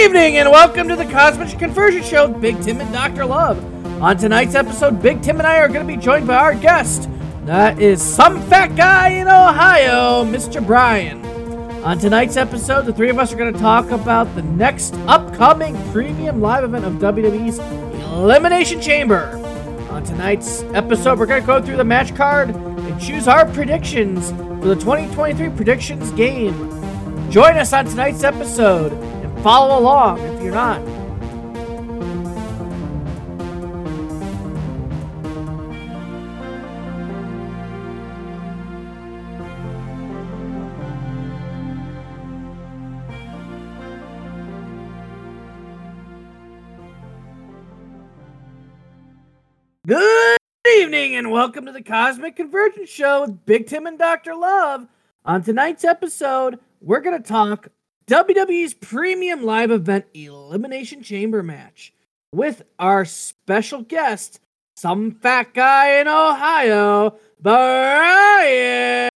evening and welcome to the Cosmic Convergence Show with Big Tim and Dr. Love. On tonight's episode, Big Tim and I are going to be joined by our guest. That is some fat guy in Ohio, Mr. Brian. On tonight's episode, the three of us are going to talk about the next upcoming premium live event of WWE's Elimination Chamber. On tonight's episode, we're going to go through the match card and choose our predictions for the 2023 predictions game. Join us on tonight's episode follow along if you're not. Good evening and welcome to the Cosmic Convergence Show with Big Tim and Dr. Love. On tonight's episode, we're going to talk WWE's premium live event Elimination Chamber match with our special guest, some fat guy in Ohio, Brian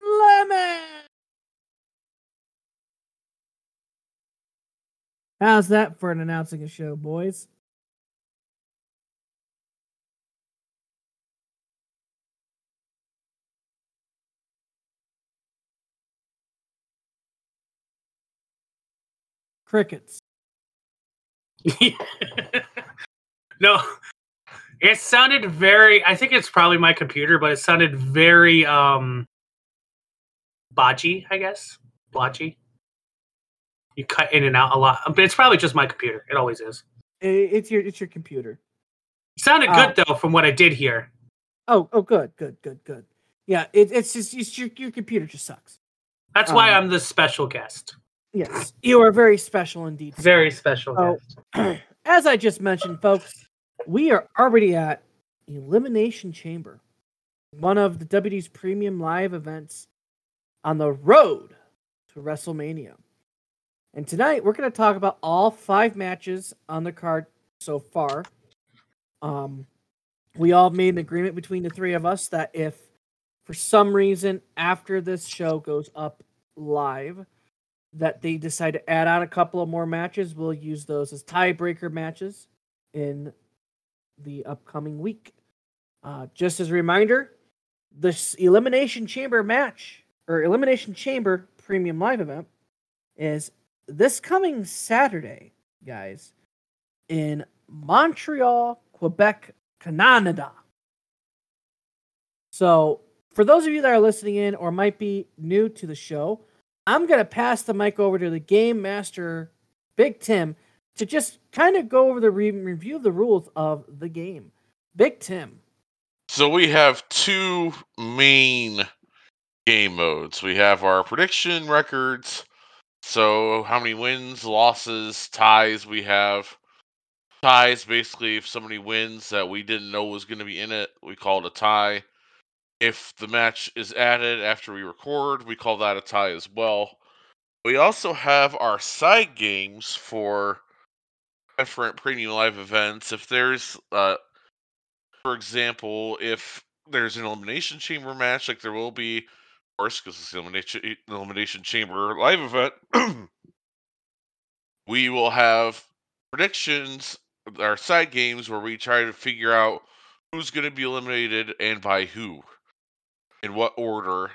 Lemon. How's that for an announcing a show, boys? Crickets. no, it sounded very. I think it's probably my computer, but it sounded very um botchy. I guess blotchy. You cut in and out a lot, but it's probably just my computer. It always is. It's your it's your computer. It sounded Uh, good though, from what I did hear. Oh, oh, good, good, good, good. Yeah, it, it's just it's your your computer just sucks. That's why um, I'm the special guest. Yes, you are very special indeed. sir. Very special guest. As I just mentioned, folks, we are already at Elimination Chamber, one of the WWE's premium live events on the road to WrestleMania. And tonight we're going to talk about all five matches on the card so far. Um, we all made an agreement between the three of us that if for some reason after this show goes up live, that they decide to add on a couple of more matches, we'll use those as tiebreaker matches in the upcoming week. Uh, just as a reminder, this Elimination Chamber match or Elimination Chamber Premium Live event is this coming Saturday, guys, in Montreal, Quebec, Canada. So, for those of you that are listening in or might be new to the show, I'm going to pass the mic over to the game master, Big Tim, to just kind of go over the re- review of the rules of the game. Big Tim. So we have two main game modes. We have our prediction records. So how many wins, losses, ties we have. Ties basically if somebody wins that we didn't know was going to be in it, we call it a tie. If the match is added after we record, we call that a tie as well. We also have our side games for different premium live events. If there's uh for example, if there's an elimination chamber match, like there will be, of course, because it's elimination elimination chamber live event, we will have predictions, our side games where we try to figure out who's going to be eliminated and by who, in what order.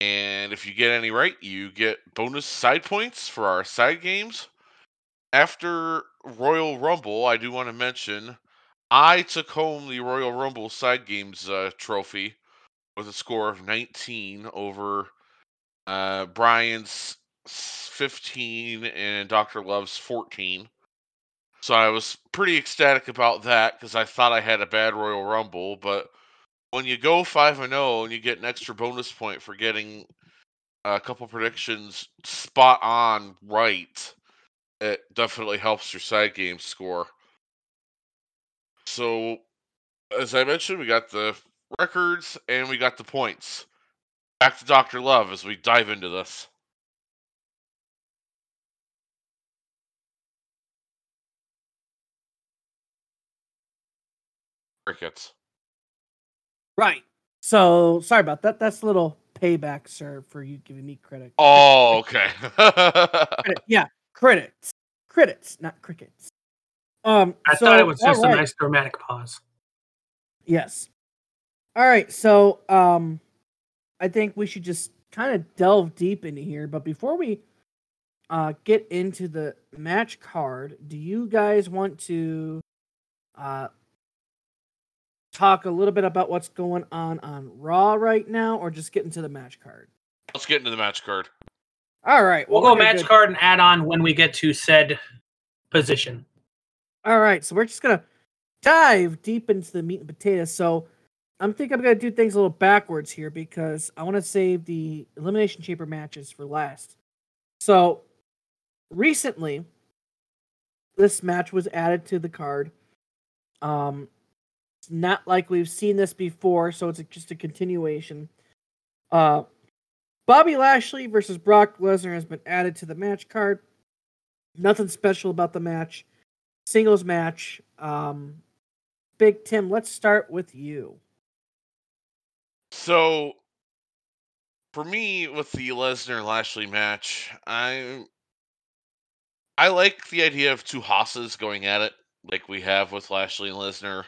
And if you get any right, you get bonus side points for our side games. After Royal Rumble, I do want to mention I took home the Royal Rumble side games uh, trophy with a score of 19 over uh, Brian's 15 and Dr. Love's 14. So I was pretty ecstatic about that because I thought I had a bad Royal Rumble. But when you go 5 and 0 and you get an extra bonus point for getting a couple predictions spot on right, it definitely helps your side game score. So, as I mentioned, we got the records and we got the points. Back to Dr. Love as we dive into this. Crickets. Right. So, sorry about that. That's a little payback, sir, for you giving me credit. Oh, okay. Credit- Yeah, credits, credits, not crickets. Um, I so, thought it was just all a right. nice dramatic pause. Yes. All right. So, um, I think we should just kind of delve deep into here. But before we uh, get into the match card, do you guys want to uh, talk a little bit about what's going on on Raw right now, or just get into the match card? Let's get into the match card. All right. We'll well, go match good. card and add on when we get to said position. All right, so we're just gonna dive deep into the meat and potatoes. So I'm thinking I'm gonna do things a little backwards here because I want to save the elimination chamber matches for last. So recently, this match was added to the card. Um, not like we've seen this before, so it's just a continuation. Uh, Bobby Lashley versus Brock Lesnar has been added to the match card. Nothing special about the match singles match. Um, Big Tim, let's start with you. So, for me, with the Lesnar Lashley match, I I like the idea of two Hosses going at it, like we have with Lashley and Lesnar.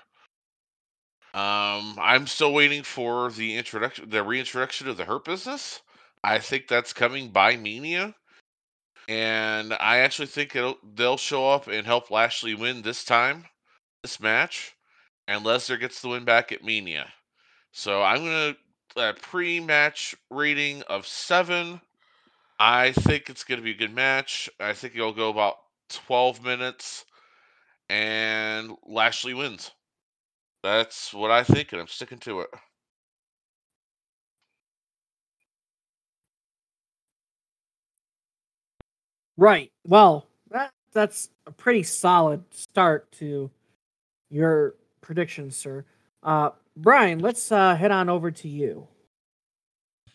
Um, I'm still waiting for the introduction, the reintroduction of the Hurt Business. I think that's coming by Mania, and I actually think they'll show up and help Lashley win this time, this match, and Lesnar gets the win back at Mania. So I'm gonna a pre-match rating of seven. I think it's gonna be a good match. I think it'll go about 12 minutes, and Lashley wins. That's what I think, and I'm sticking to it. Right. Well, that that's a pretty solid start to your predictions, sir. Uh, Brian, let's uh, head on over to you.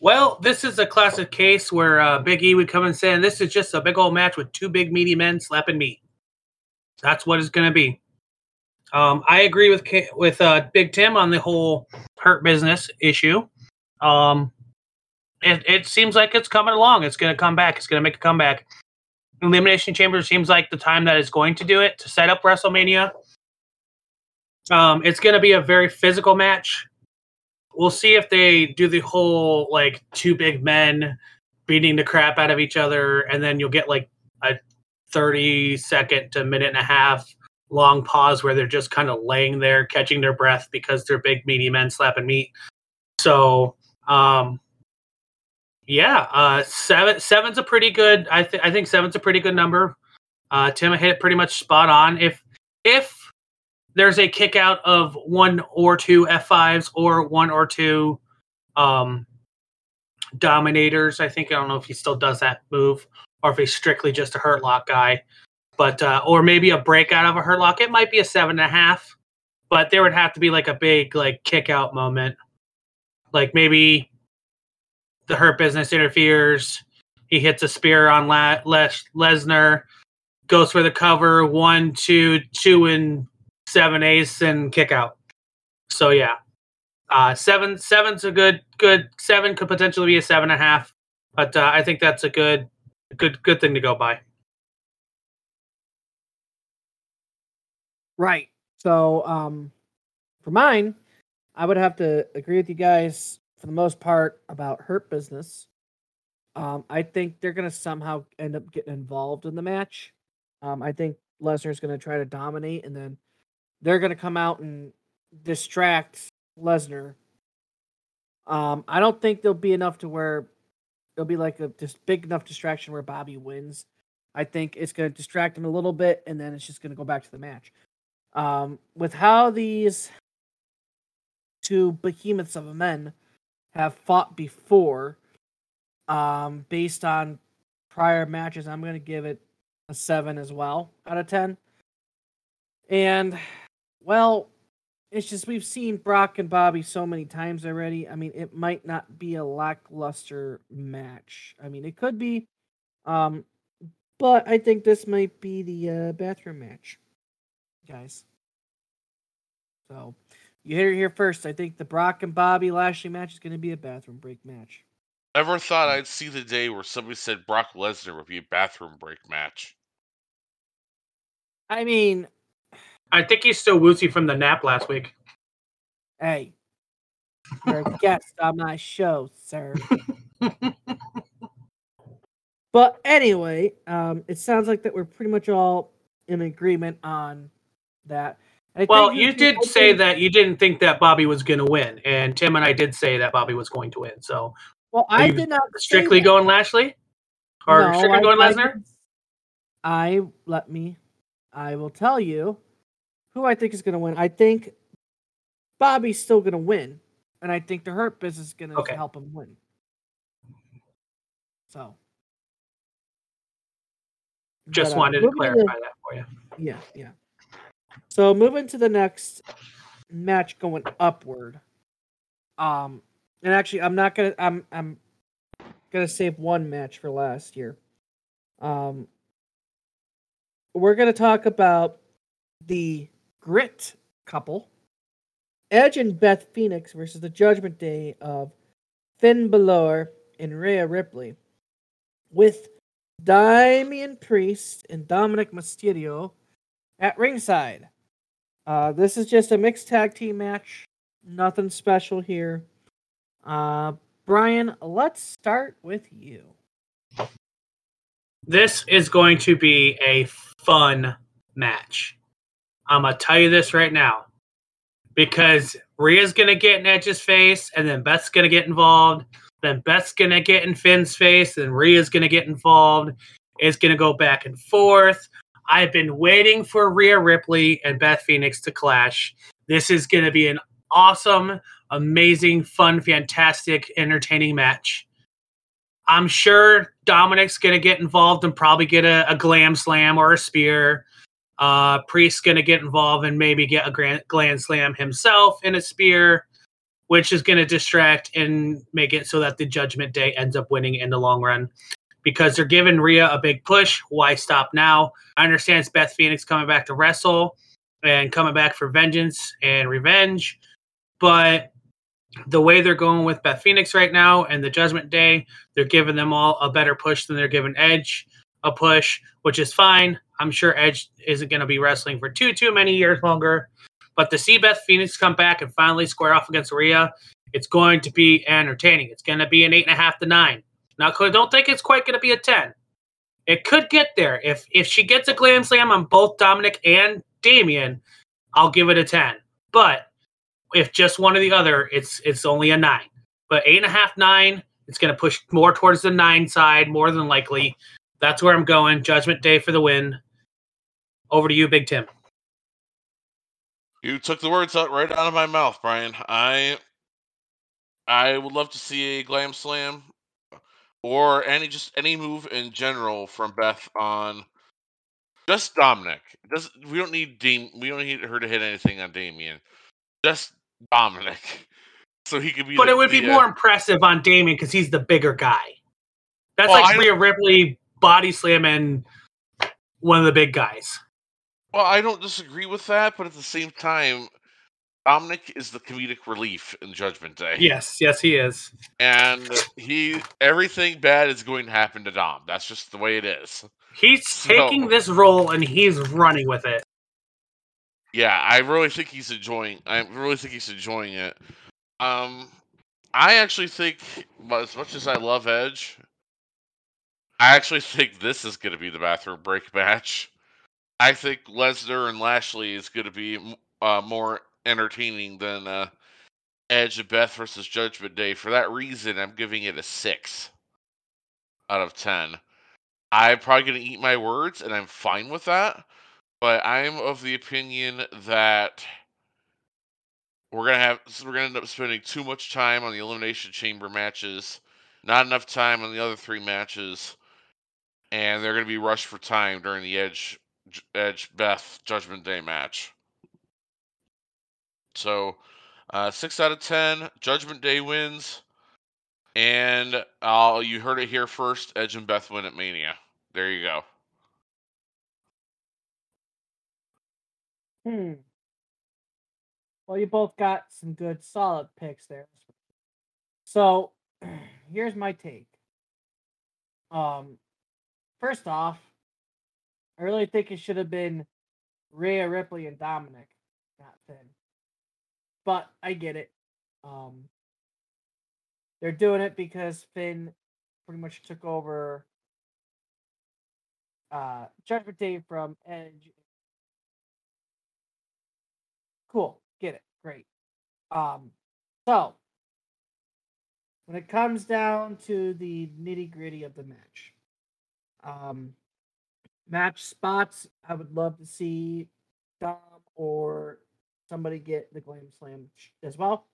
Well, this is a classic case where uh, Big E would come and say, "This is just a big old match with two big meaty men slapping meat." That's what it's going to be. Um, I agree with with uh, Big Tim on the whole hurt business issue. Um, it, it seems like it's coming along. It's going to come back. It's going to make a comeback. Elimination Chamber seems like the time that is going to do it to set up WrestleMania. Um, it's going to be a very physical match we'll see if they do the whole like two big men beating the crap out of each other and then you'll get like a 30 second to minute and a half long pause where they're just kind of laying there catching their breath because they're big meaty men slapping meat. So um yeah uh seven seven's a pretty good i think i think seven's a pretty good number. Uh tim hit it pretty much spot on. If if there's a kick out of one or two F5s or one or two um, dominators. I think I don't know if he still does that move or if he's strictly just a hurt lock guy, but uh, or maybe a breakout of a hurt lock. It might be a seven and a half, but there would have to be like a big like kick out moment, like maybe the hurt business interferes. He hits a spear on La- Les- Lesnar, goes for the cover, one, two, two, and seven ace and kick out. So yeah, uh, seven seven's a good good seven could potentially be a seven and a half, but uh, I think that's a good good good thing to go by. Right. So, um, for mine, I would have to agree with you guys for the most part about Hurt Business. Um, I think they're going to somehow end up getting involved in the match. Um, I think Lesnar's going to try to dominate, and then they're going to come out and distract Lesnar. Um, I don't think there'll be enough to where it'll be like a just big enough distraction where Bobby wins. I think it's going to distract him a little bit, and then it's just going to go back to the match. Um, with how these two behemoths of a men have fought before, um, based on prior matches, I'm going to give it a seven as well out of ten. And well, it's just we've seen Brock and Bobby so many times already. I mean, it might not be a lackluster match. I mean, it could be, um, but I think this might be the uh, bathroom match, guys. So you hit it here first. I think the Brock and Bobby Lashley match is going to be a bathroom break match. Ever thought I'd see the day where somebody said Brock Lesnar would be a bathroom break match. I mean, I think he's still woozy from the nap last week. hey, you're a guest on my show, sir. but anyway, um, it sounds like that we're pretty much all in agreement on that. I Well, you the did say that you didn't think that Bobby was going to win, and Tim and I did say that Bobby was going to win. So Well, I did not strictly going Lashley, or No, strictly I- going Lesnar? didn't- I let me. I will tell you who I think is going to win. I think Bobby's still going to win, and I think the Hurt Business is going to Okay. help him win. So, Just but, uh, wanted to moving clarify that for you. yeah, yeah. So moving to the next match going upward. Um and actually I'm not gonna I'm I'm gonna save one match for last year. Um we're gonna talk about the grit couple. Edge and Beth Phoenix versus the Judgment Day of Finn Balor and Rhea Ripley. With Damian Priest and Dominik Mysterio at ringside. Uh, this is just a mixed tag team match. Nothing special here. Uh, Brian, let's start with you. This is going to be a fun match. I'm gonna tell you this right now because Rhea's gonna get in Edge's face, and then Beth's gonna get involved. Then Beth's gonna get in Finn's face, and Rhea's gonna get involved. It's gonna go back and forth. I've been waiting for Rhea Ripley and Beth Phoenix to clash. This is gonna be an awesome, amazing, fun, fantastic, entertaining match. I'm sure Dominik's gonna get involved and probably get a, a glam slam or a spear. Uh, Priest's gonna get involved and maybe get a grand glam slam himself in a spear, which is gonna distract and make it so that the Judgment Day ends up winning in the long run. Because they're giving Rhea a big push. Why stop now? I understand it's Beth Phoenix coming back to wrestle and coming back for vengeance and revenge, but the way they're going with Beth Phoenix right now and the Judgment Day, they're giving them all a better push than they're giving Edge a push, which is fine. I'm sure Edge isn't going to be wrestling for too too many years longer, but to see Beth Phoenix come back and finally square off against Rhea, it's going to be entertaining. It's going to be an eight and a half to nine. Now, I don't think it's quite going to be a ten. It could get there if if she gets a glam slam on both Dominik and Damian. I'll give it a ten, but if just one or the other, it's it's only a nine. But eight and a half, nine, it's going to push more towards the nine side, more than likely. That's where I'm going. Judgment Day for the win. Over to you, Big Tim. You took the words out right out of my mouth, Brian. I I would love to see a glam slam or any just any move in general from Beth on just Dominik. Does we don't need Dam- we don't need her to hit anything on Damian. Just Dominik. So he could be But like it would be the, uh, more impressive on Damian because he's the bigger guy. That's Well, like Rhea Ripley body slamming one of the big guys. Well, I don't disagree with that, but at the same time, Dominik is the comedic relief in Judgment Day. Yes, yes, he is. And he everything bad is going to happen to Dom. That's just the way it is. He's So- taking this role and he's running with it. Yeah, I really think he's enjoying I really think he's enjoying it. Um I actually think as much as I love Edge, I actually think this is going to be the bathroom break match. I think Lesnar and Lashley is going to be uh, more entertaining than uh, Edge and Beth versus Judgment Day. For that reason, I'm giving it a six out of ten. I'm probably going to eat my words, and I'm fine with that. But I'm of the opinion that we're gonna have we're gonna end up spending too much time on the elimination chamber matches, not enough time on the other three matches, and they're gonna be rushed for time during the Edge Edge Beth Judgment Day match. So, uh, six out of ten, Judgment Day wins, and uh, you heard it here first. Edge and Beth win at Mania. There you go. Hmm. Well, you both got some good solid picks there. So, here's my take. Um, first off, I really think it should have been Rhea Ripley and Dominik, not Finn. But I get it. Um, they're doing it because Finn pretty much took over uh Judgment Day from Edge. Cool, get it, great. Um, so when it comes down to the nitty gritty of the match, um, match spots, I would love to see Dom or somebody get the Glam Slam as well.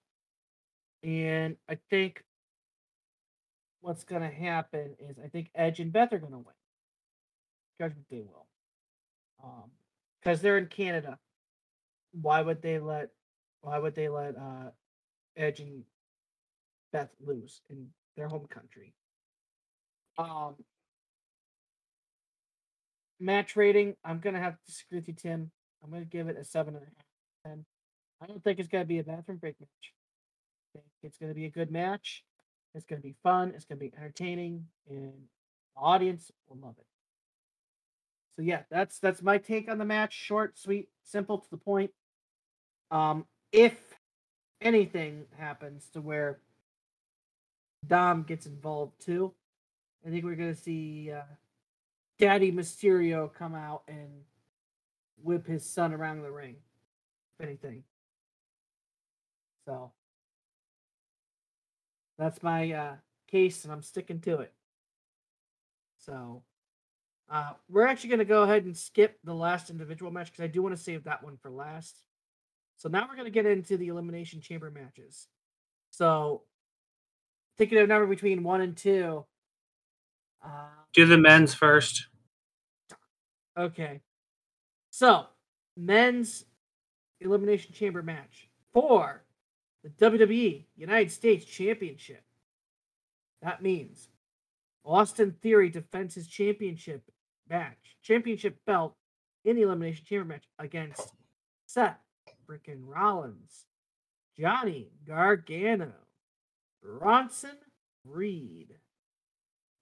And I think what's going to happen is I think Edge and Beth are going to win. Judgment Day will. Um, because they're in Canada. Why would they let? Why would they let uh, Edge and Beth lose in their home country? Um, match rating, I'm gonna have to disagree with you, Tim. I'm gonna give it a seven and a half. Ten. I don't think it's gonna be a bathroom break match. I think it's gonna be a good match. It's gonna be fun. It's gonna be entertaining, and the audience will love it. So yeah, that's that's my take on the match. Short, sweet, simple, to the point. Um, if anything happens to where Dom gets involved too, I think we're gonna see uh, Daddy Mysterio come out and whip his son around the ring. If anything. So that's my uh, case, and I'm sticking to it. So uh, we're actually going to go ahead and skip the last individual match because I do want to save that one for last. So now we're going to get into the Elimination Chamber matches. So thinking of number between one and two. Uh, Do the men's first. Okay. So, men's Elimination Chamber match for the WWE United States Championship. That means Austin Theory defends his championship match, championship belt in the Elimination Chamber match against Seth freaking Rollins, Johnny Gargano, Bronson Reed,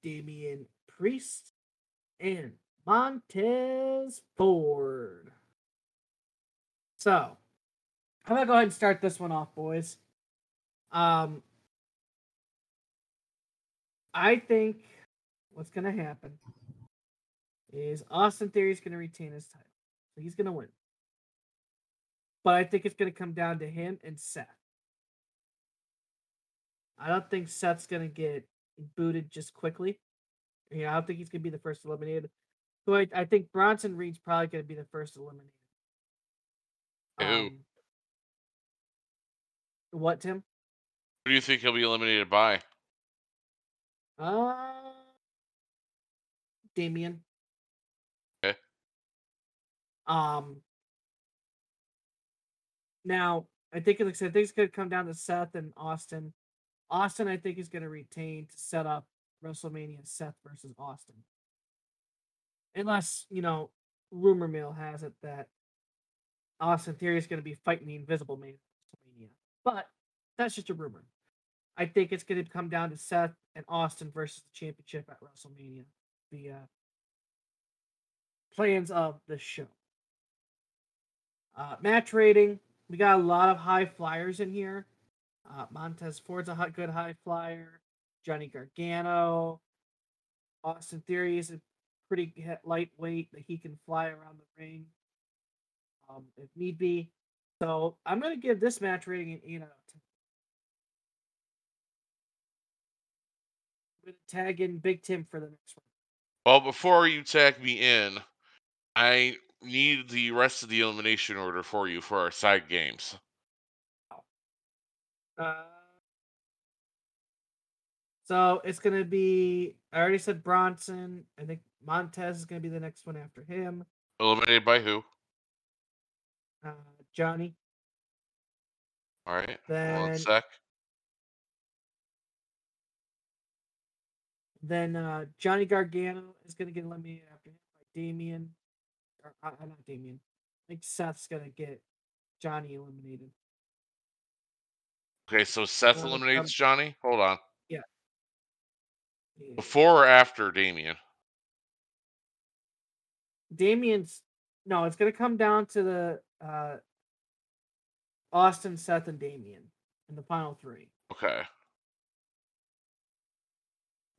Damian Priest, and Montez Ford. So, I'm gonna go ahead and start this one off, boys. Um, I think what's gonna happen is Austin Theory is gonna retain his title, so he's gonna win. But I think it's gonna come down to him and Seth. I don't think Seth's gonna get booted just quickly. I don't think he's gonna be the first eliminated. So I, I think Bronson Reed's probably gonna be the first eliminated. Um, what, Tim? Who do you think he'll be eliminated by? Uh, Damian. Okay. Um. Now, I think, like I said, I think it's going to come down to Seth and Austin. Austin, I think, is going to retain to set up WrestleMania Seth versus Austin. Unless, you know, rumor mill has it that Austin Theory is going to be fighting the Invisible Man. But that's just a rumor. I think it's going to come down to Seth and Austin versus the championship at WrestleMania. The uh, plans of the show. Uh, match rating. We got a lot of high flyers in here. Uh, Montez Ford's a hot, good high flyer. Johnny Gargano. Austin Theory is a pretty lightweight that he can fly around the ring um, if need be. So I'm going to give this match rating an 8 out of 10. I'm going to tag in Big Tim for the next one. Well, before you tag me in, I need the rest of the elimination order for you for our side games. Uh, so it's gonna be. I already said Bronson. I think Montez is gonna be the next one after him. Eliminated by who? Uh, Johnny. All right. One Then sec. then uh, Johnny Gargano is gonna get eliminated after him by Damian. Or, uh, uh, not Damian. I think Seth's gonna get Johnny eliminated. Okay, so Seth eliminates Johnny. Hold on. Yeah. Before or after Damian? Damian's No, it's gonna come down to the uh, Austin, Seth, and Damian in the final three. Okay.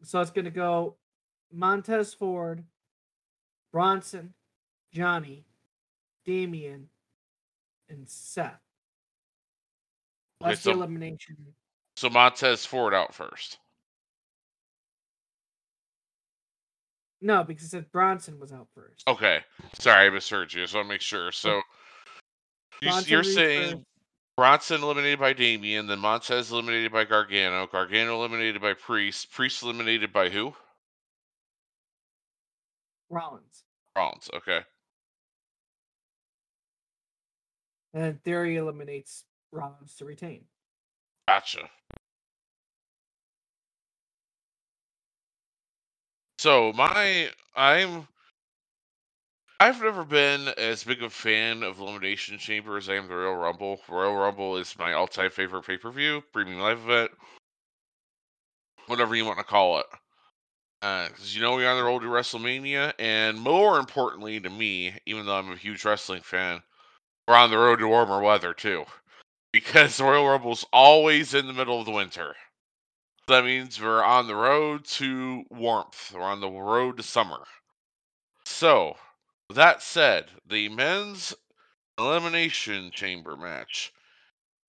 So it's gonna go Montez Ford, Bronson, Johnny, Damian, and Seth. Okay, That's the elimination. So Montez Ford out first. No, because it said Bronson was out first. Okay. Sorry, I misheard you. So I want to make sure. So you, you're saying. Bronson eliminated by Damian, then Montez eliminated by Gargano, Gargano eliminated by Priest, Priest eliminated by who? Rollins. Rollins. Okay. And then Theory eliminates Rollins to retain. Gotcha. So my I'm I've never been as big a fan of Elimination Chamber as I am the Royal Rumble. Royal Rumble is my all-time favorite pay-per-view, premium live event, whatever you want to call it. Uh, because you know we're on the road to WrestleMania, and more importantly to me, even though I'm a huge wrestling fan, we're on the road to warmer weather too. Because Royal Rumble's always in the middle of the winter. That means we're on the road to warmth. We're on the road to summer. So, that said, the men's elimination chamber match.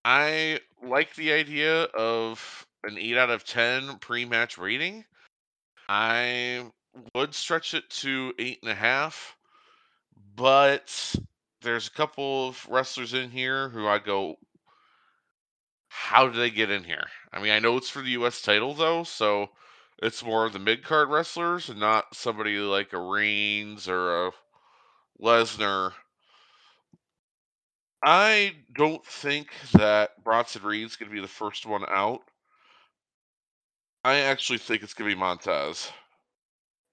I like the idea of an 8 out of 10 pre match rating. I would stretch it to 8.5, but there's a couple of wrestlers in here who I go, how did they get in here? I mean, I know it's for the U.S. title though, so it's more of the mid card wrestlers and not somebody like a Reigns or a Lesnar. I don't think that Bronson Reed's going to be the first one out. I actually think it's going to be Montez,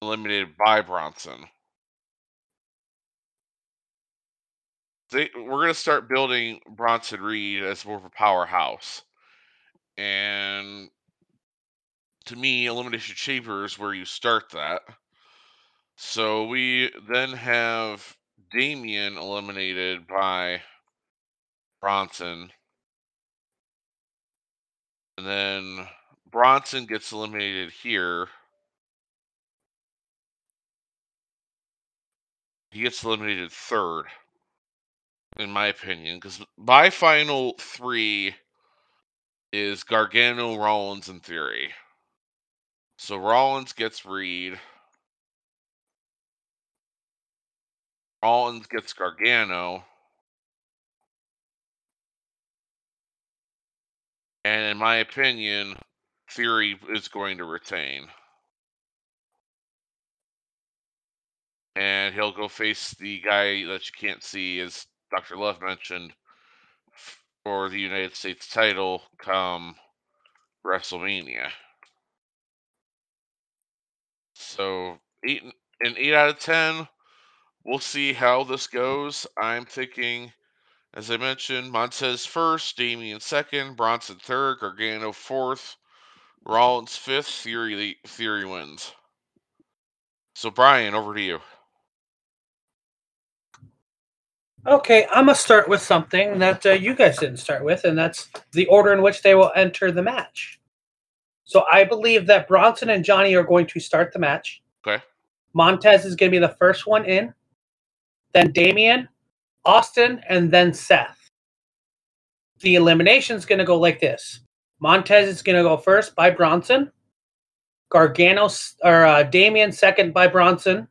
eliminated by Bronson. They, we're going to start building Bronson Reed as more of a powerhouse. And to me, Elimination Chamber is where you start that. So we then have Damian eliminated by Bronson. And then Bronson gets eliminated here. He gets eliminated third, in my opinion, because my final three is Gargano, Rollins, and Theory. So Rollins gets Reed. Rollins gets Gargano. And in my opinion, Theory is going to retain. And he'll go face the guy that you can't see, as Dr. Love mentioned, for the United States title come WrestleMania. So eight an eight out of ten. We'll see how this goes. I'm thinking, as I mentioned, Montez first, Damian second, Bronson third, Gargano fourth, Rollins fifth. Theory Theory wins. So Brian, over to you. Okay, I'm gonna start with something that uh, you guys didn't start with, and that's the order in which they will enter the match. So I believe that Bronson and Johnny are going to start the match. Okay. Montez is going to be the first one in, then Damian, Austin, and then Seth. The elimination is going to go like this: Montez is going to go first by Bronson, Gargano or uh, Damian second by Bronson,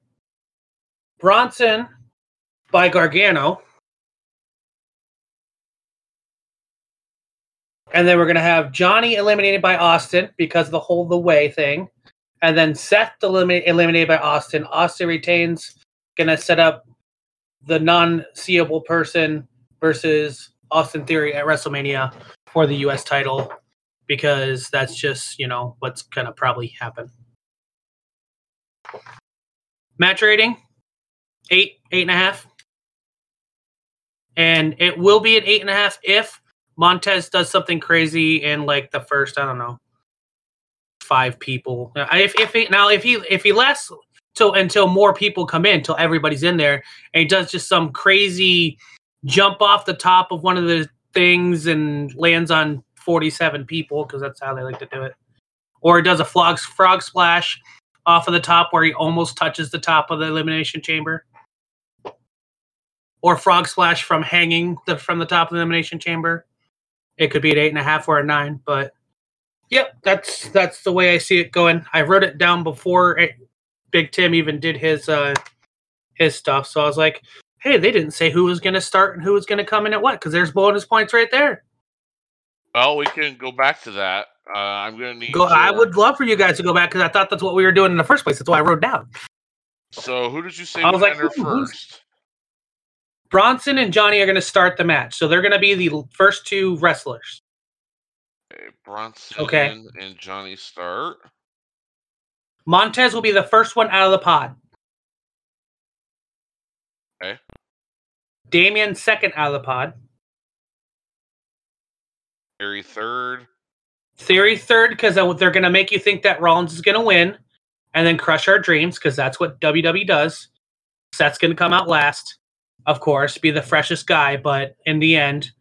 Bronson by Gargano. And then we're going to have Johnny eliminated by Austin because of the whole the way thing. And then Seth eliminate, eliminated by Austin. Austin retains, going to set up the non seeable person versus Austin Theory at WrestleMania for the U.S. title because that's just, you know, what's to probably happen. Match rating eight, eight and a half and it will be an eight and a half if Montez does something crazy in like the first, I don't know, five people. If if he, now if he if he lasts till until more people come in, till everybody's in there, and he does just some crazy jump off the top of one of the things and lands on 47 people because that's how they like to do it. Or he does a frog frog splash off of the top where he almost touches the top of the elimination chamber. Or frog splash from hanging the, from the top of the elimination chamber. It could be an eight and a half or a nine, but yep, that's that's the way I see it going. I wrote it down before it, Big Tim even did his uh his stuff, so I was like, hey, they didn't say who was going to start and who was going to come in at what because there's bonus points right there. Well, we can go back to that. Uh, I'm gonna need. Go. I would love for you guys to go back because I thought that's what we were doing in the first place. That's why I wrote down. So, who did you say I was like, first? Bronson and Johnny are going to start the match, so they're going to be the first two wrestlers. Okay, Bronson Okay. and Johnny start. Montez will be the first one out of the pod. Okay. Damian second out of the pod. Theory third. Theory third because they're going to make you think that Rollins is going to win, and then crush our dreams because that's what WWE does. Seth's going to come out last, of course, be the freshest guy, but in the end,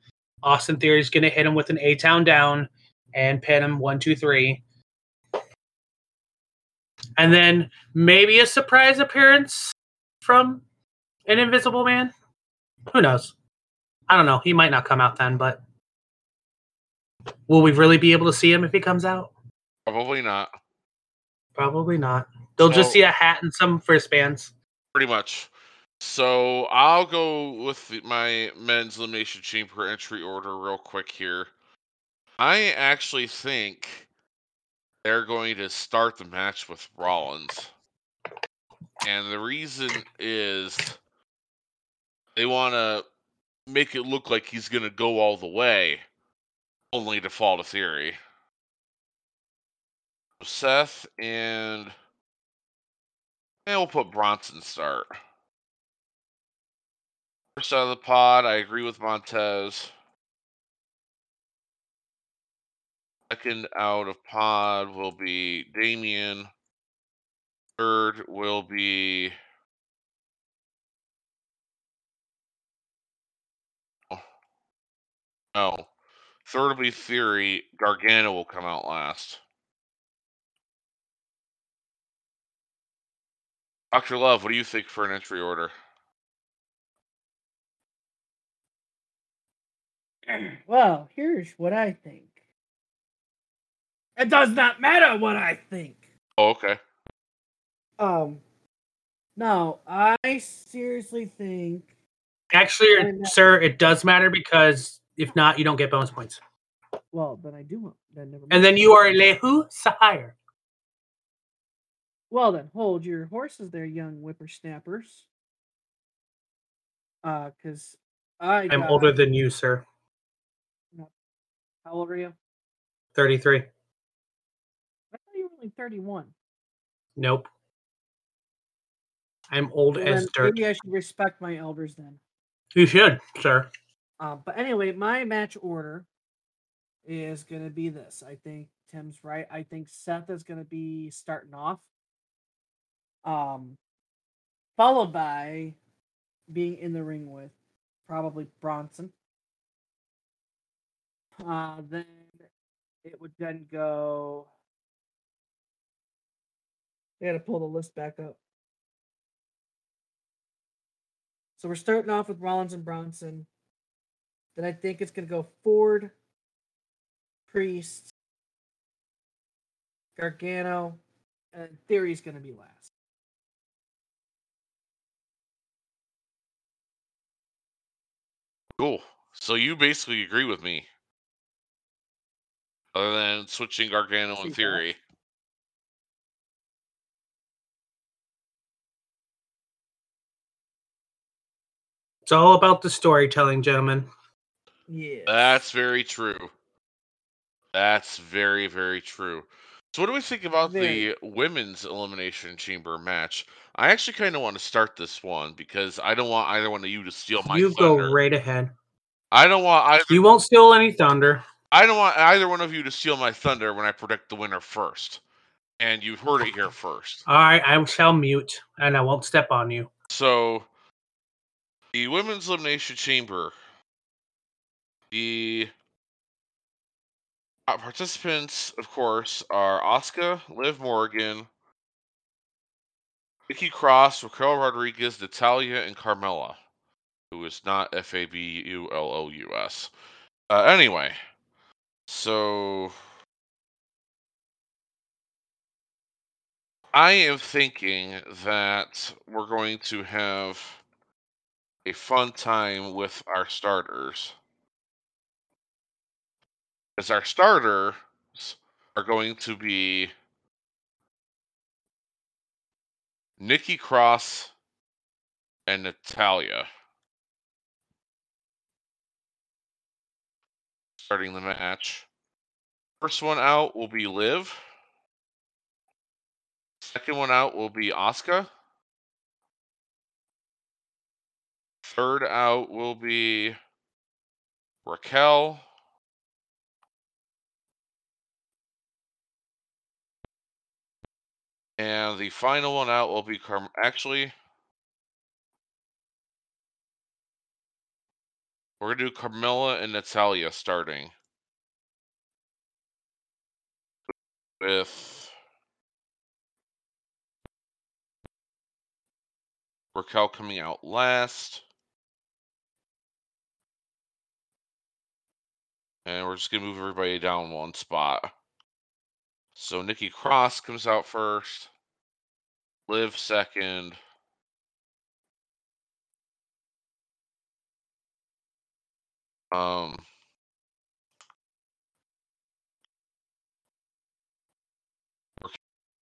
Austin Theory is going to hit him with an A Town down and pin him one, two, three. And then maybe a surprise appearance from an Invisible Man. Who knows? I don't know. He might not come out then, but will we really be able to see him if he comes out? Probably not. Probably not. They'll just see a hat and some wristbands. Pretty much. So I'll go with my men's elimination chamber entry order real quick here. I actually think they're going to start the match with Rollins. And the reason is they want to make it look like he's going to go all the way, only to fall to Theory. Seth and. And we'll put Bronson start. First out of the pod, I agree with Montez. Second out of pod will be Damian. Third will be. Oh. No. Third will be Theory. Gargano will come out last. Dr. Love, what do you think for an entry order? Well, here's what I think. It does not matter what I think. Oh, okay. Um, no, I seriously think. Actually, not? sir, it does matter because if not, you don't get bonus points. Well, then I do want. Then never And then you are Lehu Sahire. Well, then hold your horses there, young whippersnappers. Uh, because I. I'm older than you, sir. How old are you? 33. I thought you were only 31. Nope. I'm old Well, as dirt. maybe I should respect my elders then. You should, sir. Um, but anyway, my match order is going to be this. I think Tim's right. I think Seth is going to be starting off. Um, followed by being in the ring with probably Bronson. Uh, then it would then go. I got to pull the list back up. So we're starting off with Rollins and Bronson. Then I think it's going to go Ford, Priest, Gargano, and Theory's going to be last. Cool. So you basically agree with me. Other than switching Gargano and theory. It's all about the storytelling, gentlemen. Yeah. That's very true. That's very, very true. So what do we think about Very. the women's elimination chamber match? I actually kind of want to start this one because I don't want either one of you to steal my you thunder. go right ahead. I don't want either You won't steal any thunder. I don't want either one of you to steal my thunder when I predict the winner first. and you've heard it here first. All right, I shall mute, and I won't step on you. So, the women's elimination chamber, the uh, participants, of course, are Asuka, Liv Morgan, Nikki Cross, Raquel Rodriguez, Natalia, and Carmella, who is not F A B U L O U S. Uh, anyway, so I am thinking that we're going to have a fun time with our starters. As our starters are going to be Nikki Cross and Natalia. Starting the match. First one out will be Liv. Second one out will be Asuka. Third out will be Raquel. And the final one out will be Carm. Actually, we're gonna do Carmella and Natalia starting with Raquel coming out last. And we're just gonna move everybody down one spot. So Nikki Cross comes out first. Liv second. Um,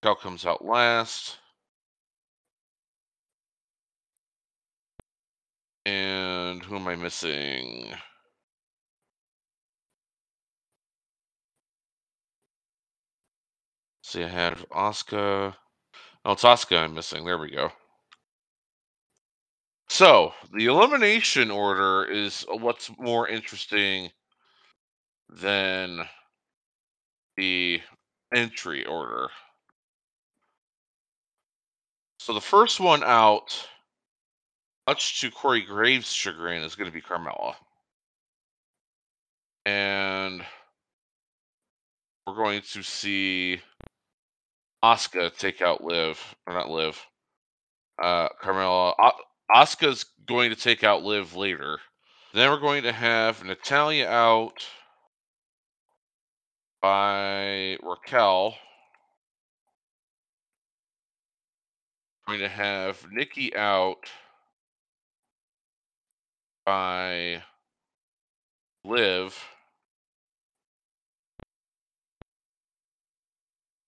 Raquel comes out last. And who am I missing? See, I have Asuka. Oh, it's Asuka I'm missing. There we go. So, the elimination order is uh, what's more interesting than the entry order. So, the first one out, much to Corey Graves' chagrin, is going to be Carmella. And we're going to see Asuka take out Liv, or not Liv, uh, Carmella. Asuka's going to take out Liv later. Then we're going to have Natalia out by Raquel. Going to have Nikki out by Liv.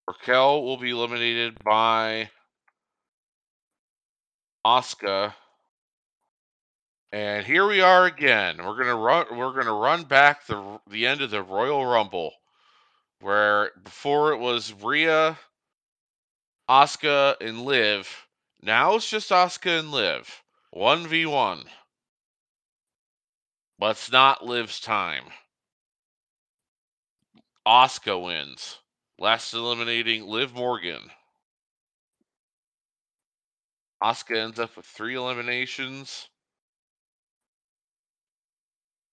Raquel will be eliminated by Asuka. And here we are again. We're gonna run. We're gonna run back the the end of the Royal Rumble, where before it was Rhea, Asuka, and Liv. Now it's just Asuka and Liv, one v one. But it's not Liv's time. Asuka wins, last eliminating Liv Morgan. Asuka ends up with three eliminations.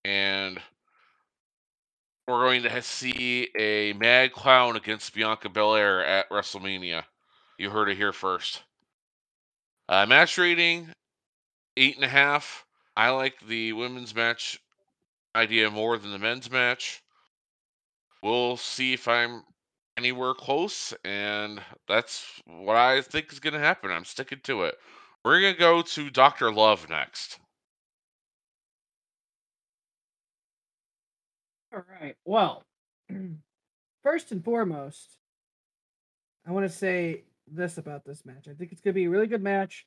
And we're going to see a Mad Clown against Bianca Belair at WrestleMania. You heard it here first. Uh, match rating eight and a half. I like the women's match idea more than the men's match. We'll see if I'm anywhere close, and that's what I think is going to happen. I'm sticking to it. We're going to go to Dr. Love next. All right. Well, first and foremost, I want to say this about this match. I think it's going to be a really good match.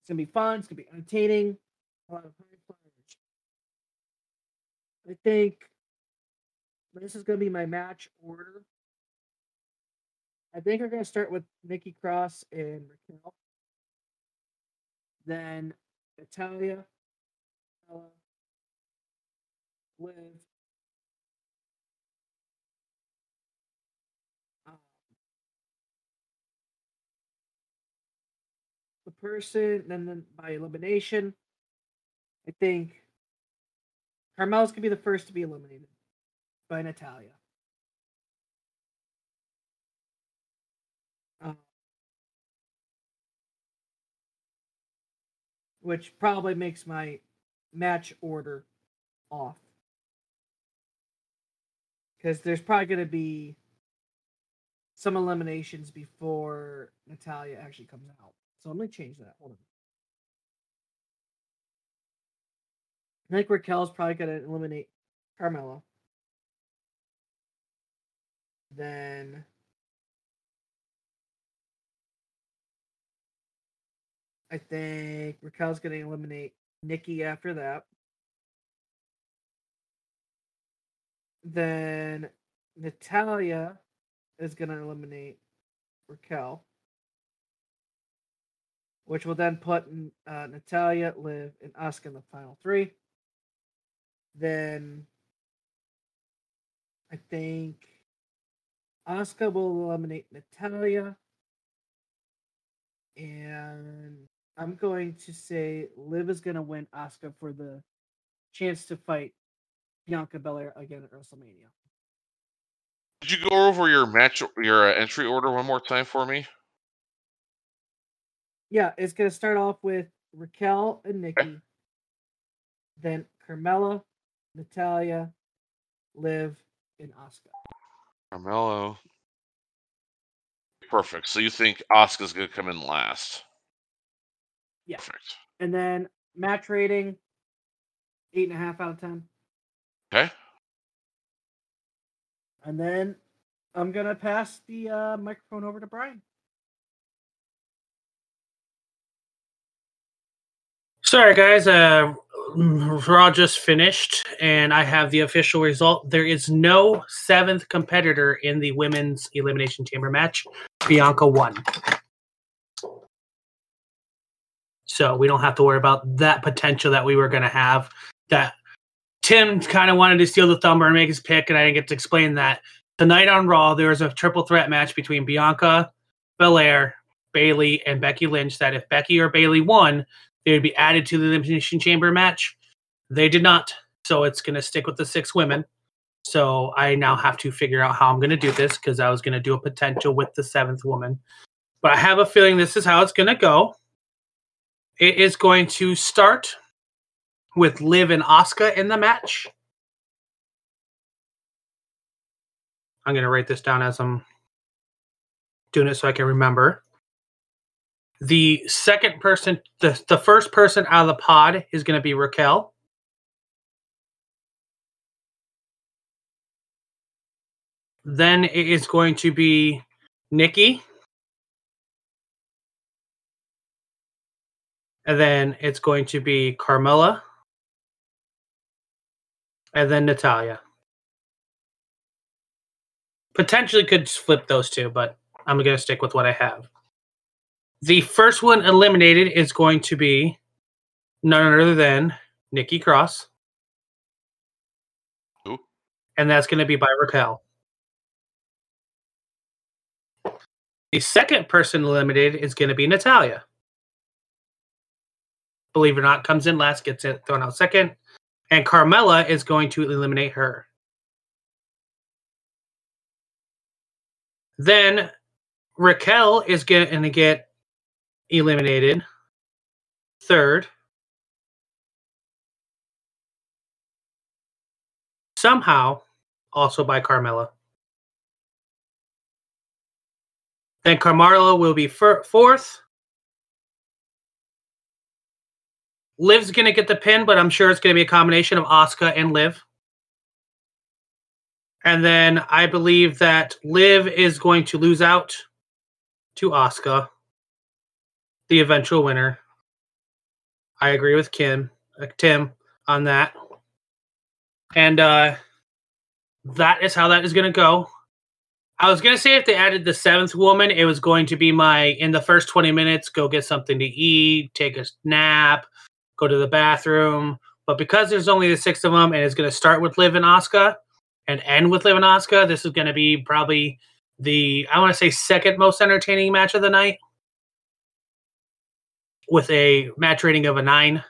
It's going to be fun. It's going to be entertaining. A lot of high. I think this is going to be my match order. I think we're going to start with Nikki Cross and Raquel. Then Natalia, Liv, um, the person, then, then by elimination, I think Carmel's going to be the first to be eliminated by Natalia. Which probably makes my match order off. Because there's probably going to be some eliminations before Natalia actually comes out. So I'm going to change that. Hold on. I think Raquel's probably going to eliminate Carmella. Then I think Raquel's going to eliminate Nikki after that. Then Natalia is going to eliminate Raquel, which will then put uh, Natalia, Liv, and Asuka in the final three. Then I think Asuka will eliminate Natalia. And I'm going to say Liv is going to win Asuka for the chance to fight Bianca Belair again at WrestleMania. Did you go over your match, your uh, entry order one more time for me? Yeah, it's going to start off with Raquel and Nikki, okay. then Carmella, Natalia, Liv, and Asuka. Carmelo. Perfect. So you think Asuka's going to come in last? Yeah. Perfect. And then match rating, eight and a half out of ten. Okay. And then I'm gonna pass the uh, microphone over to Brian. Sorry, guys. Uh, Raw just finished, and I have the official result. There is no seventh competitor in the women's elimination chamber match. Bianca won. So we don't have to worry about that potential that we were going to have. That Tim kind of wanted to steal the thunder and make his pick, and I didn't get to explain that. Tonight on Raw, there was a triple threat match between Bianca, Belair, Bayley, and Becky Lynch. That if Becky or Bayley won, they would be added to the Elimination Chamber match. They did not, so it's going to stick with the six women. So I now have to figure out how I'm going to do this because I was going to do a potential with the seventh woman. But I have a feeling this is how it's going to go. It is going to start with Liv and Asuka in the match. I'm going to write this down as I'm doing it so I can remember. The second person, the, the first person out of the pod is going to be Raquel. Then it is going to be Nikki. And then it's going to be Carmella. And then Natalia. Potentially could flip those two, but I'm going to stick with what I have. The first one eliminated is going to be none other than Nikki Cross. Who? And that's going to be by Raquel. The second person eliminated is going to be Natalia believe it or not, comes in last, gets it thrown out second. And Carmella is going to eliminate her. Then Raquel is going to get eliminated third. Somehow, also by Carmella. Then Carmella will be fir- fourth. Liv's to get the pin, but I'm sure it's to be a combination of Asuka and Liv. And then I believe that Liv is going to lose out to Asuka, the eventual winner. I agree with Kim, uh, Tim on that. And uh, that is how that is going to go. I was going to say if they added the seventh woman, it was going to be my in the first 20 minutes, go get something to eat, take a nap, go to the bathroom. But because there's only the six of them, and it's going to start with Liv and Asuka and end with Liv and Asuka, this is going to be probably the I want to say second most entertaining match of the night. with a match rating of a nine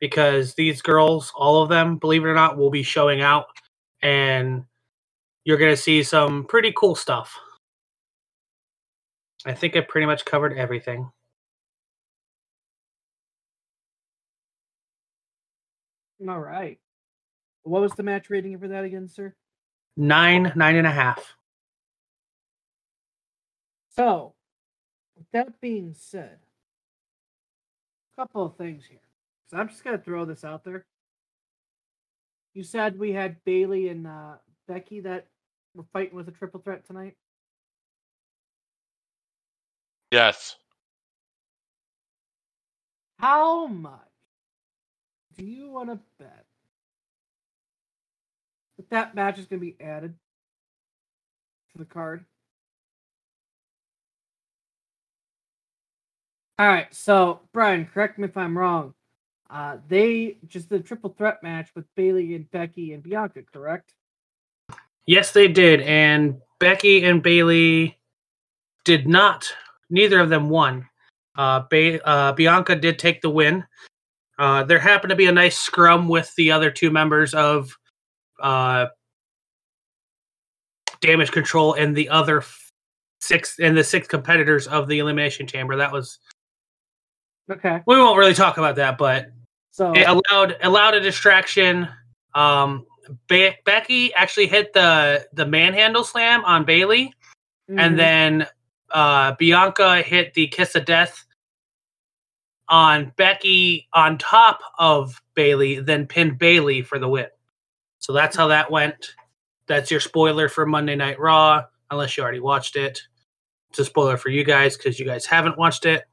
because these girls, all of them, believe it or not, will be showing out and you're going to see some pretty cool stuff. I think I pretty much covered everything. All right. What was the match rating for that again, sir? Nine, nine and a half. So, with that being said, a couple of things here. So I'm just gonna throw this out there. You said we had Bayley and uh, Becky that were fighting with a triple threat tonight. Yes. How much do you want to bet that that match is going to be added to the card? All right, so Brian, correct me if I'm wrong. Uh, they just did a triple threat match with Bayley and Becky and Bianca, correct? Yes, they did. And Becky and Bayley did not, neither of them won. Uh, ba- uh, Bianca did take the win. Uh, there happened to be a nice scrum with the other two members of uh, Damage Control and the other f- six and the six competitors of the Elimination Chamber. That was Okay. we won't really talk about that, but So it allowed allowed a distraction. Um, Be- Becky actually hit the the manhandle slam on Bayley, mhm. and then uh, Bianca hit the kiss of death on Becky on top of Bayley, then pinned Bayley for the win. So that's how that went. That's your spoiler for Monday Night Raw, unless you already watched it. It's a spoiler for you guys because you guys haven't watched it.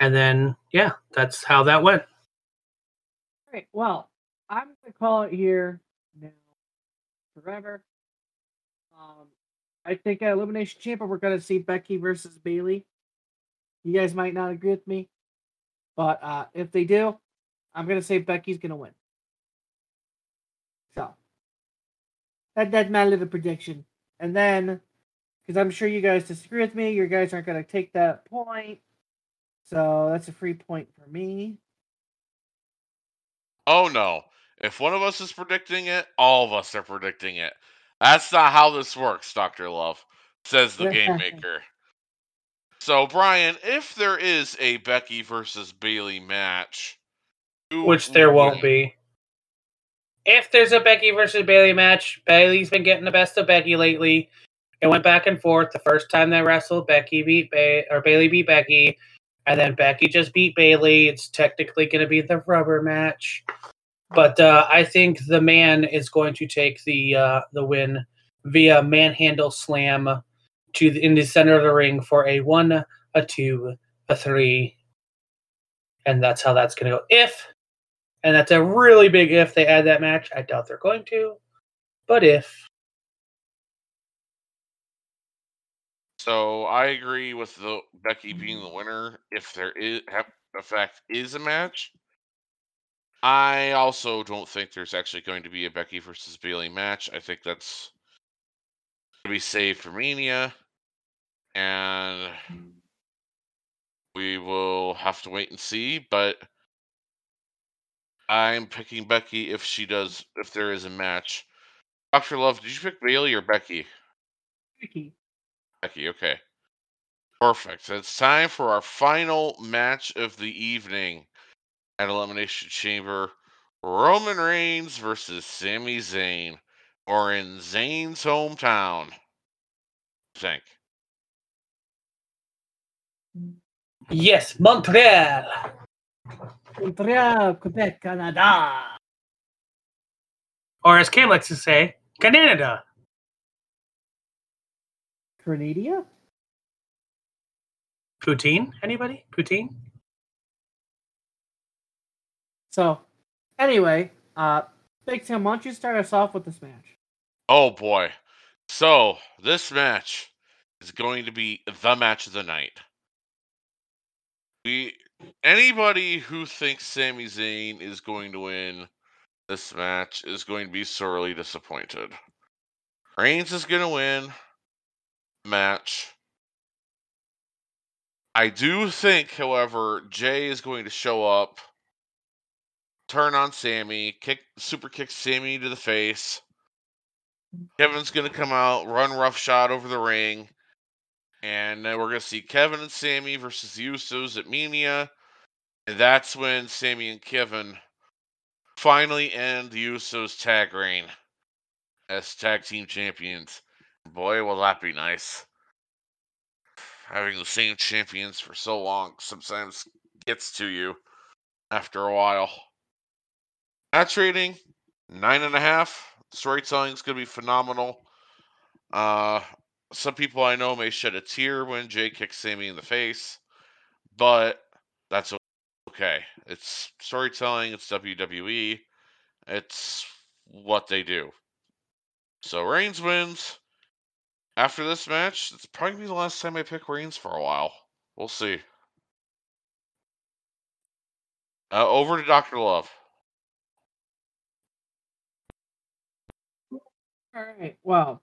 And then, yeah, that's how that went. All right. Well, I'm gonna call it here now forever. Um, I think at Elimination Chamber we're gonna see Becky versus Bayley. You guys might not agree with me, but uh, if they do, I'm gonna say Becky's gonna win. So that that's my little prediction. And then, because I'm sure you guys disagree with me, you guys aren't gonna take that point. So that's a free point for me. Oh no. If one of us is predicting it, all of us are predicting it. That's not how this works, Dr. Love, says the game maker. So, Brian, if there is a Becky versus Bayley match, which there won't be. If there's a Becky versus Bayley match, Bayley's been getting the best of Becky lately. It went back and forth. The first time they wrestled, Becky beat ba- or Bayley beat Becky, and then Becky just beat Bayley. It's technically going to be the rubber match, but uh, I think the man is going to take the uh, the win via manhandle slam to the, in the center of the ring for a one, a two, a three, and that's how that's going to go. If and that's a really big if they add that match. I doubt they're going to, but if So I agree with the Becky being the winner if there is in fact is a match. I also don't think there's actually going to be a Becky versus Bayley match. I think that's to be saved for Mania, and we will have to wait and see. But I'm picking Becky if she does if there is a match. Doctor Love, did you pick Bayley or Becky? Becky. Becky, okay. Perfect. It's time for our final match of the evening at Elimination Chamber. Roman Reigns versus Sami Zayn. Or in Zayn's hometown. Think. Yes, Montreal. Montreal, Quebec, Canada. Or as Cam likes to say, Canada. Canada? Poutine? Anybody? Poutine? So, anyway, uh, Big Tim, why don't you start us off with this match? Oh boy. So, this match is going to be the match of the night. We anybody who thinks Sami Zayn is going to win this match is going to be sorely disappointed. Reigns is going to win match. I do think, however, Jey is going to show up, turn on Sami, kick super kick Sami to the face. Kevin's gonna come out, run roughshod over the ring, and we're gonna see Kevin and Sami versus the Usos at Mania, and that's when Sami and Kevin finally end the Usos tag reign as tag team champions. Boy, will that be nice. Having the same champions for so long sometimes gets to you after a while. Match rating, nine and a half. Storytelling is going to be phenomenal. Uh, some people I know may shed a tear when Jey kicks Sami in the face, but that's okay. It's storytelling, it's WWE, it's what they do. So Reigns wins. After this match, it's probably be the last time I pick Reigns for a while. We'll see. Uh, over to Doctor Love. All right. Well,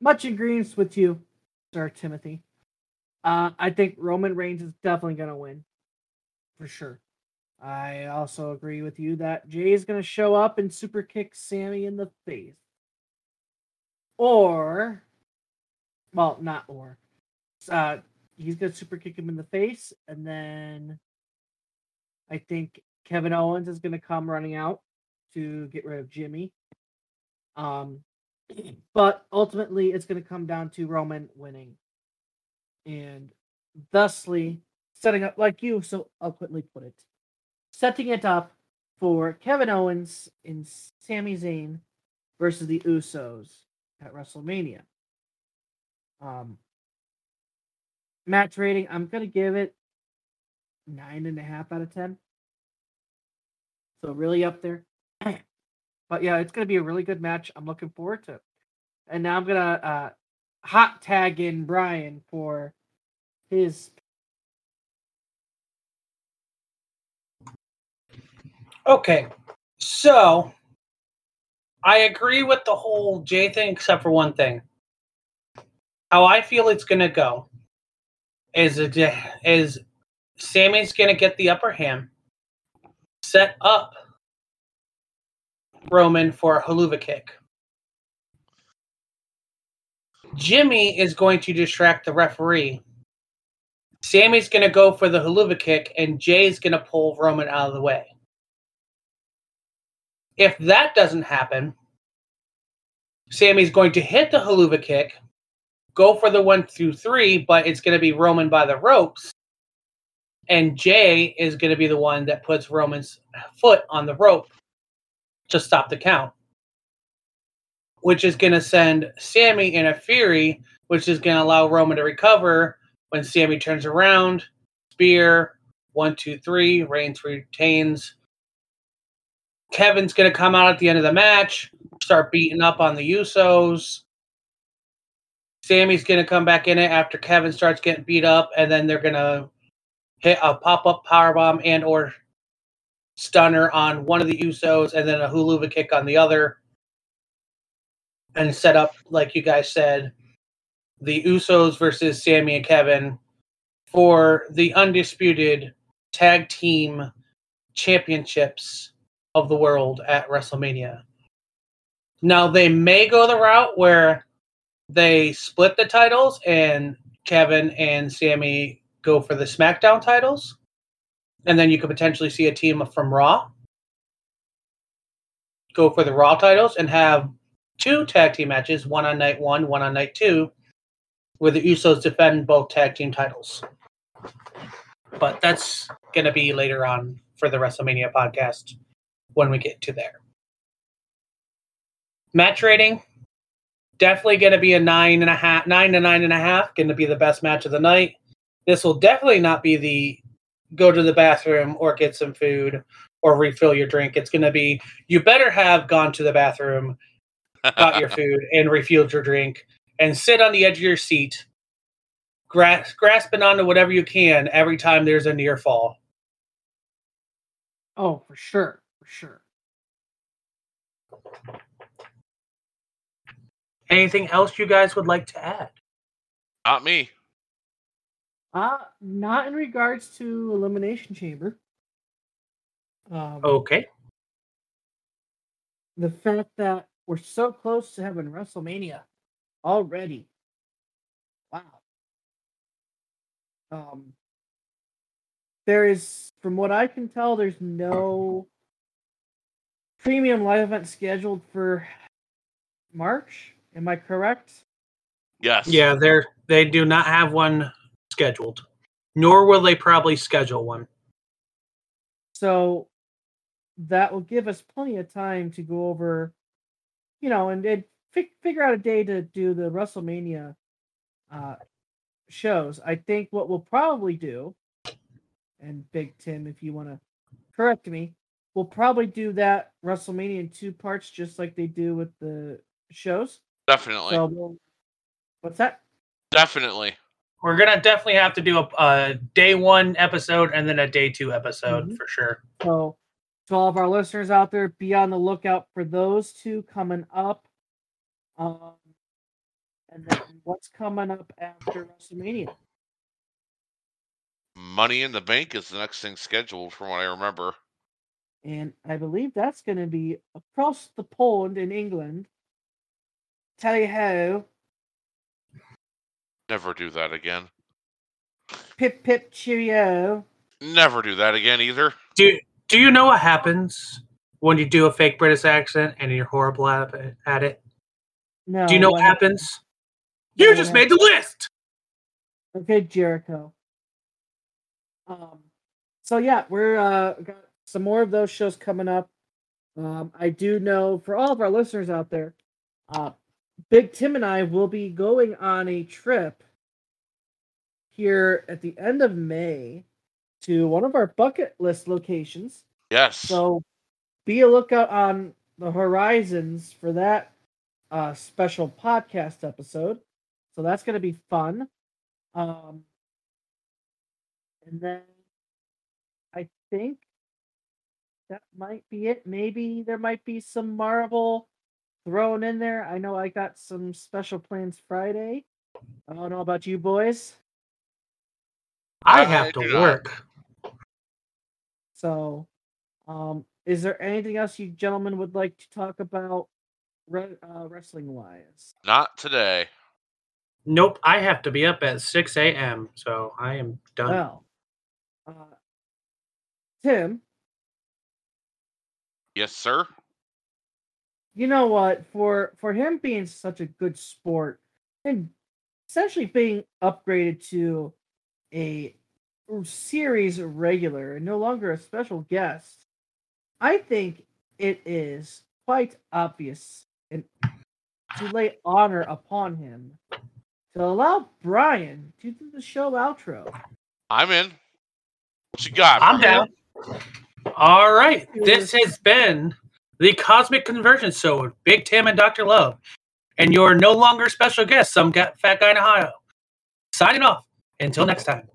much agreement with you, Sir Timothy. Uh, I think Roman Reigns is definitely going to win, for sure. I also agree with you that Jey is going to show up and super kick Sami in the face. Or, well, not or. Uh, he's going to super kick him in the face, and then I think Kevin Owens is going to come running out to get rid of Jimmy. Um, but ultimately, it's going to come down to Roman winning, and thusly setting up, like you so eloquently put it, setting it up for Kevin Owens and Sami Zayn versus the Usos at WrestleMania. Um, match rating, I'm gonna give it nine and a half out of ten. So really up there. but yeah, it's gonna be a really good match. I'm looking forward to. And now I'm gonna uh hot tag in Brian for his Okay, so I agree with the whole Jey thing, except for one thing. How I feel it's gonna go is it, is Sami's gonna get the upper hand, set up Roman for a Helluva Kick. Jimmy is going to distract the referee. Sami's going to go for the Helluva Kick, and Jey's going to pull Roman out of the way. If that doesn't happen, Sami's going to hit the Helluva Kick, go for the one through three, but it's going to be Roman by the ropes. And Jey is going to be the one that puts Roman's foot on the rope to stop the count, which is going to send Sami in a fury, which is going to allow Roman to recover when Sami turns around. Spear, one, two, three, Reigns retains. Kevin's going to come out at the end of the match, start beating up on the Usos. Sami's going to come back in it after Kevin starts getting beat up, and then they're going to hit a pop up power bomb and or stunner on one of the Usos, and then a Helluva Kick on the other, and set up like you guys said, the Usos versus Sami and Kevin for the undisputed tag team championships of the world at WrestleMania. Now they may go the route where they split the titles and Kevin and Sami go for the SmackDown titles. And then you could potentially see a team from Raw go for the Raw titles and have two tag team matches, one on night one, one on night two, where the Usos defend both tag team titles. But that's going to be later on for the WrestleMania podcast when we get to there. Match rating definitely going to be a nine and a half, nine to nine and a half. Going to be the best match of the night. This will definitely not be the go to the bathroom or get some food or refill your drink. It's going to be you better have gone to the bathroom, got your food, and refilled your drink, and sit on the edge of your seat, grasp, grasping onto whatever you can every time there's a near fall. Oh, for sure, for sure. Anything else you guys would like to add? Not me. Uh not in regards to Elimination Chamber. Um, Okay. the fact that we're so close to having WrestleMania already. Wow. Um, there is, from what I can tell, there's no premium live event scheduled for March. Am I correct? Yes. Yeah, they're they do not have one scheduled, nor will they probably schedule one. So that will give us plenty of time to go over, you know, and, and fi- figure out a day to do the WrestleMania uh, shows. I think what we'll probably do, and Big Tim, if you want to correct me, we'll probably do that WrestleMania in two parts, just like they do with the shows. Definitely. So we'll, what's that? Definitely. We're gonna definitely have to do a, a day one episode and then a day two episode Mhm. for sure. So, to all of our listeners out there, be on the lookout for those two coming up. Um, and then what's coming up after WrestleMania? Money in the Bank is the next thing scheduled, from what I remember. And I believe that's going to be across the pond in England. Tell you how, Never do that again. pip pip cheerio. Never do that again either. Do Do you know what happens when you do a fake British accent and you're horrible at, it- at it? No. Do you know what hap- happens? No, You what just made the list. Okay, Jericho. Um, so yeah, we're uh got some more of those shows coming up. Um, I do know for all of our listeners out there, uh, Big Tim and I will be going on a trip here at the end of May to one of our bucket list locations. Yes. So be a lookout on the horizons for that uh, special podcast episode. So that's going to be fun. Um, and then I think that might be it. Maybe there might be some Marvel thrown in there. I know I got some special plans Friday. I don't know about you boys. I I have to work. So, um, is there anything else you gentlemen would like to talk about re- uh, wrestling wise? Not today. Nope, I have to be up at 6 a.m. So I am done. Well, uh, Tim, Yes, sir. You know what? For for him being such a good sport and essentially being upgraded to a series regular and no longer a special guest, I think it is quite obvious and to lay honor upon him to allow Brian to do the show outro. I'm in. What you got? I'm Brian? down. All right. This has been the Cosmic Convergence Show with Big Tim and Dr. Love. And you're no longer special guest, some fat guy in Ohio. Signing off. Until next time.